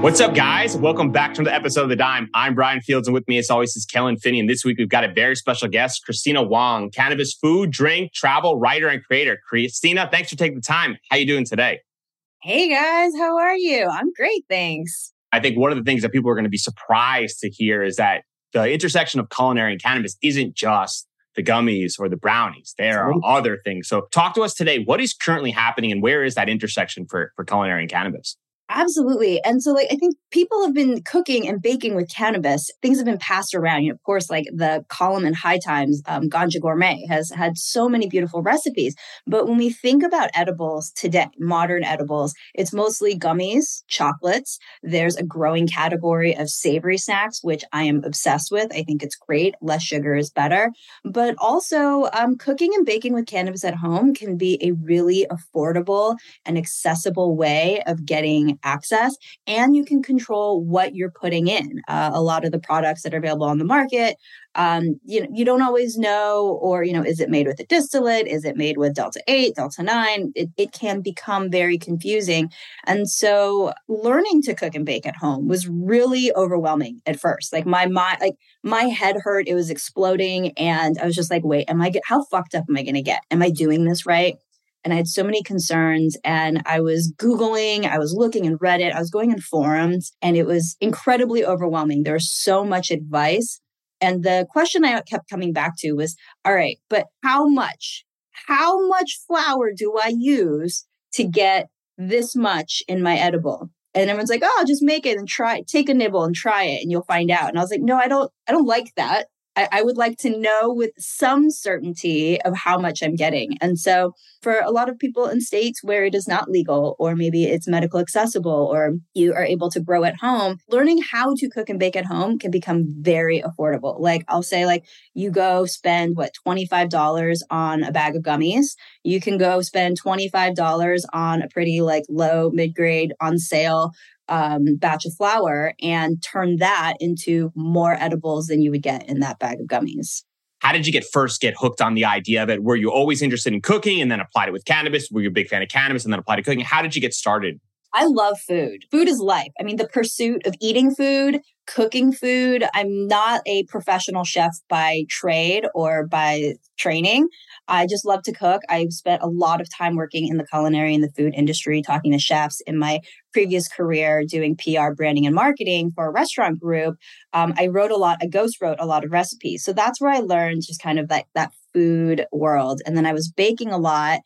What's up, guys? Welcome back to the episode of The Dime. I'm Brian Fields, and with me, as always, is Kellen Finney. And this week, we've got a very special guest, Christina Wong, cannabis food, drink, travel writer, and creator. Christina, thanks for taking the time. How are you doing today? Hey, guys. How are you? I'm great, thanks. I think one of the things that people are going to be surprised to hear is that the intersection of culinary and cannabis isn't just the gummies or the brownies. There are other things. So talk to us today. What is currently happening and where is that intersection for, for culinary and cannabis? Absolutely. And so like I think people have been cooking and baking with cannabis. Things have been passed around. You know, of course, like the column in High Times, um, Ganja Gourmet has had so many beautiful recipes. But when we think about edibles today, modern edibles, it's mostly gummies, chocolates. There's a growing category of savory snacks, which I am obsessed with. I think it's great. Less sugar is better. But also, um, cooking and baking with cannabis at home can be a really affordable and accessible way of getting access and you can control what you're putting in. Uh, a lot of the products that are available on the market, um, you know, you don't always know, or, you know, is it made with a distillate? Is it made with Delta 8, Delta 9? It, it can become very confusing. And so learning to cook and bake at home was really overwhelming at first. Like my mind, like my head hurt, it was exploding. And I was just like, wait, am I, get, how fucked up am I going to get? Am I doing this right? And I had so many concerns and I was Googling, I was looking in Reddit, I was going in forums, and it was incredibly overwhelming. There was so much advice. And the question I kept coming back to was, all right, but how much, how much flower do I use to get this much in my edible? And everyone's like, oh, just make it and try, take a nibble and try it and you'll find out. And I was like, no, I don't, I don't like that. I, I would like to know with some certainty of how much I'm getting. And so, for a lot of people in states where it is not legal, or maybe it's medical accessible, or you are able to grow at home, learning how to cook and bake at home can become very affordable. Like, I'll say, like, you go spend what, $25 on a bag of gummies. You can go spend $25 on a pretty, like, low, mid grade on sale um, batch of flower and turn that into more edibles than you would get in that bag of gummies. How did you get first get hooked on the idea of it? Were you always interested in cooking and then applied it with cannabis? Were you a big fan of cannabis and then applied to cooking? How did you get started? I love food. Food is life. I mean, the pursuit of eating food, cooking food. I'm not a professional chef by trade or by training. I just love to cook. I've spent a lot of time working in the culinary and the food industry, talking to chefs in my previous career, doing PR, branding, and marketing for a restaurant group. Um, I wrote a lot, I ghost wrote a lot of recipes. So that's where I learned just kind of that, that food world. And then I was baking a lot.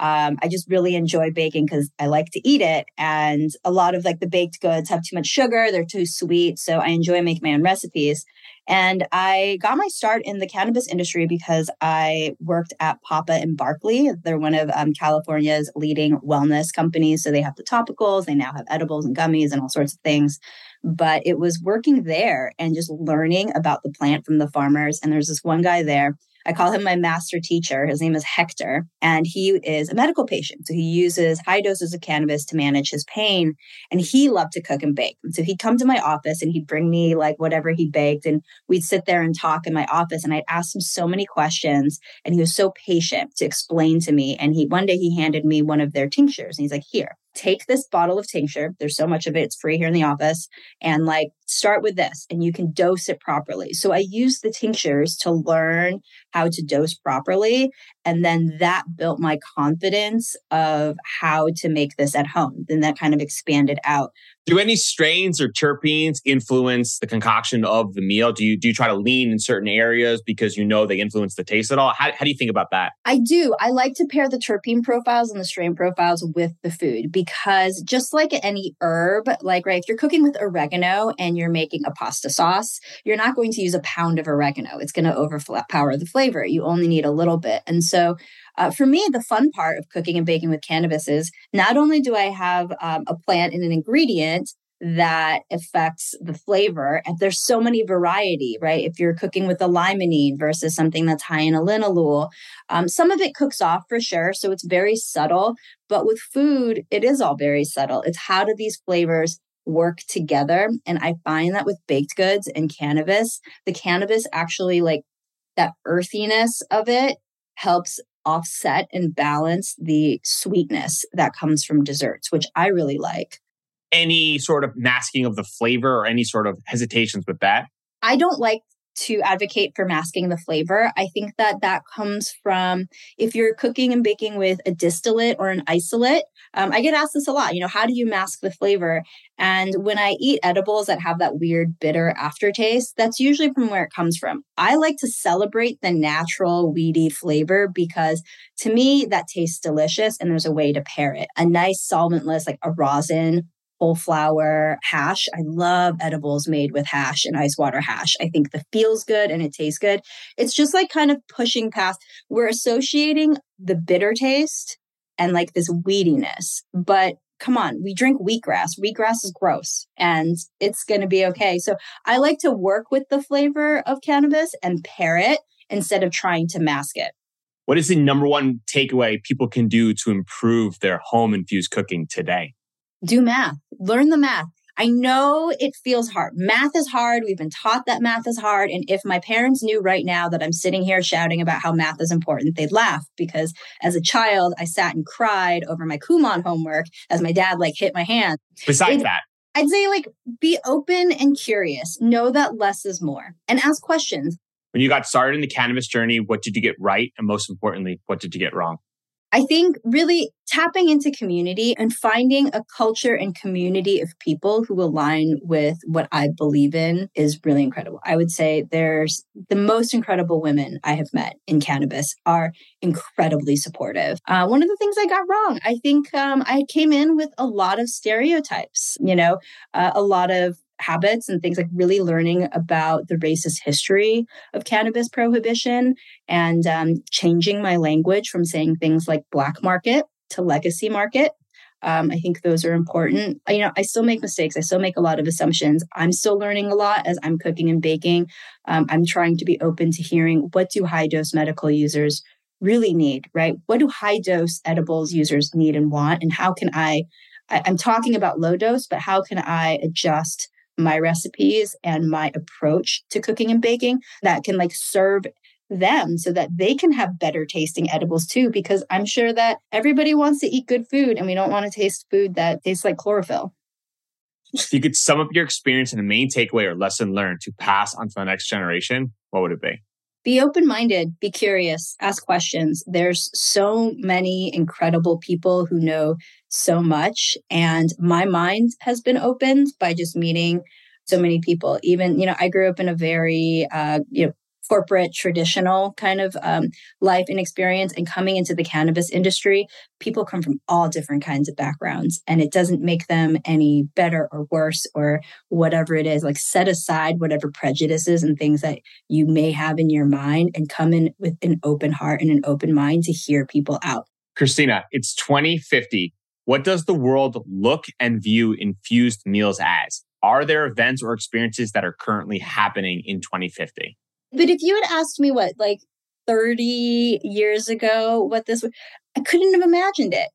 Um, I just really enjoy baking because I like to eat it. And a lot of like the baked goods have too much sugar, they're too sweet. So I enjoy making my own recipes. And I got my start in the cannabis industry because I worked at Papa and Barkley. They're one of um, California's leading wellness companies. So they have the topicals, they now have edibles and gummies and all sorts of things. But it was working there and just learning about the plant from the farmers. And there's this one guy there I call him my master teacher. His name is Hector, and he is a medical patient. So he uses high doses of cannabis to manage his pain. And he loved to cook and bake. And so he'd come to my office and he'd bring me like whatever he baked. And we'd sit there and talk in my office. And I'd ask him so many questions. And he was so patient to explain to me. And he one day he handed me one of their tinctures. And he's like, here, take this bottle of tincture. There's so much of it. It's free here in the office. And like, start with this and you can dose it properly. So I use the tinctures to learn how to dose properly. And then that built my confidence of how to make this at home. Then that kind of expanded out. Do any strains or terpenes influence the concoction of the meal? Do you do you try to lean in certain areas because you know they influence the taste at all? How, how do you think about that? I do. I like to pair the terpene profiles and the strain profiles with the food because just like any herb, like right, if you're cooking with oregano and you're making a pasta sauce, you're not going to use a pound of oregano. It's going to overpower the flavor. You only need a little bit. And so uh, for me, the fun part of cooking and baking with cannabis is not only do I have um, a plant and an ingredient, that affects the flavor. And there's so many variety, right? If you're cooking with a limonene versus something that's high in a um, some of it cooks off for sure. So it's very subtle. But with food, it is all very subtle. It's how do these flavors work together? And I find that with baked goods and cannabis, the cannabis actually like that earthiness of it helps offset and balance the sweetness that comes from desserts, which I really like any sort of masking of the flavor or any sort of hesitations with that? I don't like to advocate for masking the flavor. I think that that comes from if you're cooking and baking with a distillate or an isolate. Um, I get asked this a lot. You know, how do you mask the flavor? And when I eat edibles that have that weird bitter aftertaste, that's usually from where it comes from. I like to celebrate the natural weedy flavor because to me, that tastes delicious and there's a way to pair it. A nice solventless, like a rosin whole flower hash. I love edibles made with hash and ice water hash. I think the feels good and it tastes good. It's just like kind of pushing past, we're associating the bitter taste and like this weediness. But come on, we drink wheatgrass. Wheatgrass is gross and it's going to be okay. So I like to work with the flavor of cannabis and pair it instead of trying to mask it. What is the number one takeaway people can do to improve their home infused cooking today? Do math, learn the math. I know it feels hard. Math is hard. We've been taught that math is hard. And if my parents knew right now that I'm sitting here shouting about how math is important, they'd laugh because as a child, I sat and cried over my Kumon homework as my dad like hit my hand. Besides that, I'd say like be open and curious. Know that less is more and ask questions. When you got started in the cannabis journey, what did you get right? And most importantly, what did you get wrong? I think really tapping into community and finding a culture and community of people who align with what I believe in is really incredible. I would say there's the most incredible women I have met in cannabis are incredibly supportive. Uh, one of the things I got wrong, I think um, I came in with a lot of stereotypes, you know, uh, a lot of habits and things like really learning about the racist history of cannabis prohibition and um, changing my language from saying things like black market to legacy market. Um, I think those are important. You know, I still make mistakes. I still make a lot of assumptions. I'm still learning a lot as I'm cooking and baking. Um, I'm trying to be open to hearing what do high dose medical users really need, right? What do high dose edibles users need and want? And how can I, I I'm talking about low dose, but how can I adjust my recipes and my approach to cooking and baking that can like serve them so that they can have better tasting edibles too because i'm sure that everybody wants to eat good food and we don't want to taste food that tastes like chlorophyll if you could sum up your experience in a main takeaway or lesson learned to pass on to the next generation what would it be be open minded, be curious, ask questions. There's so many incredible people who know so much. And my mind has been opened by just meeting so many people. Even, you know, I grew up in a very, uh, you know, corporate traditional kind of um, life and experience and coming into the cannabis industry people come from all different kinds of backgrounds and it doesn't make them any better or worse or whatever it is. Like set aside whatever prejudices and things that you may have in your mind and come in with an open heart and an open mind to hear people out. Christina it's 2050 what does the world look and view infused meals as? Are there events or experiences that are currently happening in 2050 but if you had asked me what, like 30 years ago, what this would, I couldn't have imagined it.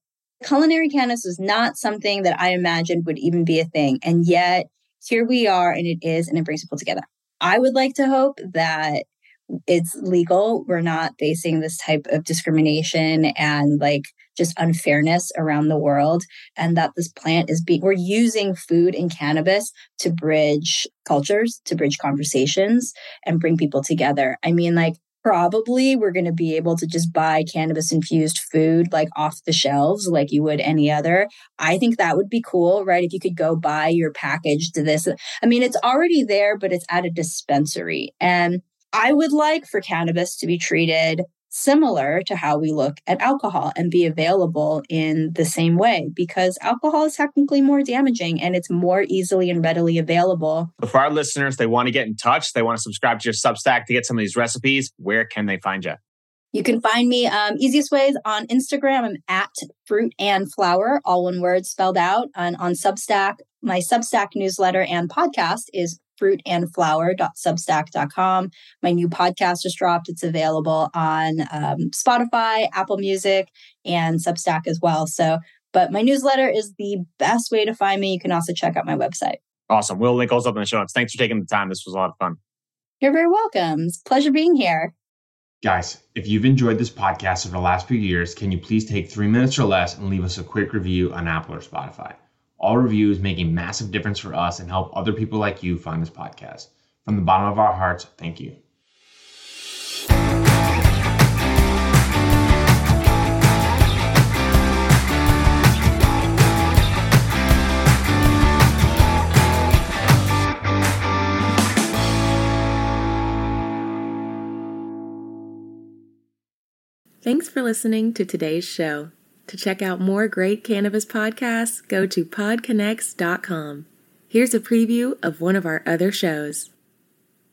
Culinary cannabis was not something that I imagined would even be a thing. And yet here we are, and it is, and it brings people together. I would like to hope that it's legal. We're not facing this type of discrimination and like just unfairness around the world. And that this plant is being, we're using food and cannabis to bridge cultures, to bridge conversations and bring people together. I mean, like, probably we're going to be able to just buy cannabis infused food like off the shelves like you would any other. I think that would be cool, right? If you could go buy your package to this. I mean, it's already there, but it's at a dispensary. And I would like for cannabis to be treated similar to how we look at alcohol and be available in the same way because alcohol is technically more damaging and it's more easily and readily available. But for our listeners, they want to get in touch, they want to subscribe to your Substack to get some of these recipes. Where can they find you? You can find me um, easiest ways on Instagram. I'm at fruit and flower, all one word spelled out. And on Substack, my Substack newsletter and podcast is fruitandflower.substack.com. My new podcast just dropped. It's available on um, Spotify, Apple Music, and Substack as well. So, but my newsletter is the best way to find me. You can also check out my website. Awesome. We'll link those up in the show notes. Thanks for taking the time. This was a lot of fun. You're very welcome. It's pleasure being here. Guys, if you've enjoyed this podcast over the last few years, can you please take three minutes or less and leave us a quick review on Apple or Spotify? All reviews make a massive difference for us and help other people like you find this podcast. From the bottom of our hearts, thank you. Thanks for listening to today's show. To check out more great cannabis podcasts, go to podconnects.com. Here's a preview of one of our other shows.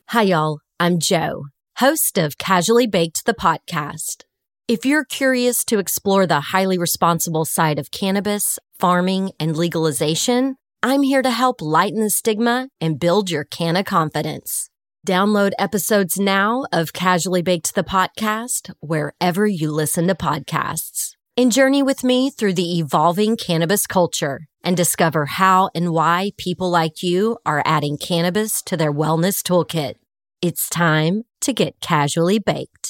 Hi, y'all. I'm Joe, host of Casually Baked the podcast. If you're curious to explore the highly responsible side of cannabis, farming, and legalization, I'm here to help lighten the stigma and build your canna confidence. Download episodes now of Casually Baked the podcast wherever you listen to podcasts. And journey with me through the evolving cannabis culture and discover how and why people like you are adding cannabis to their wellness toolkit. It's time to get casually baked.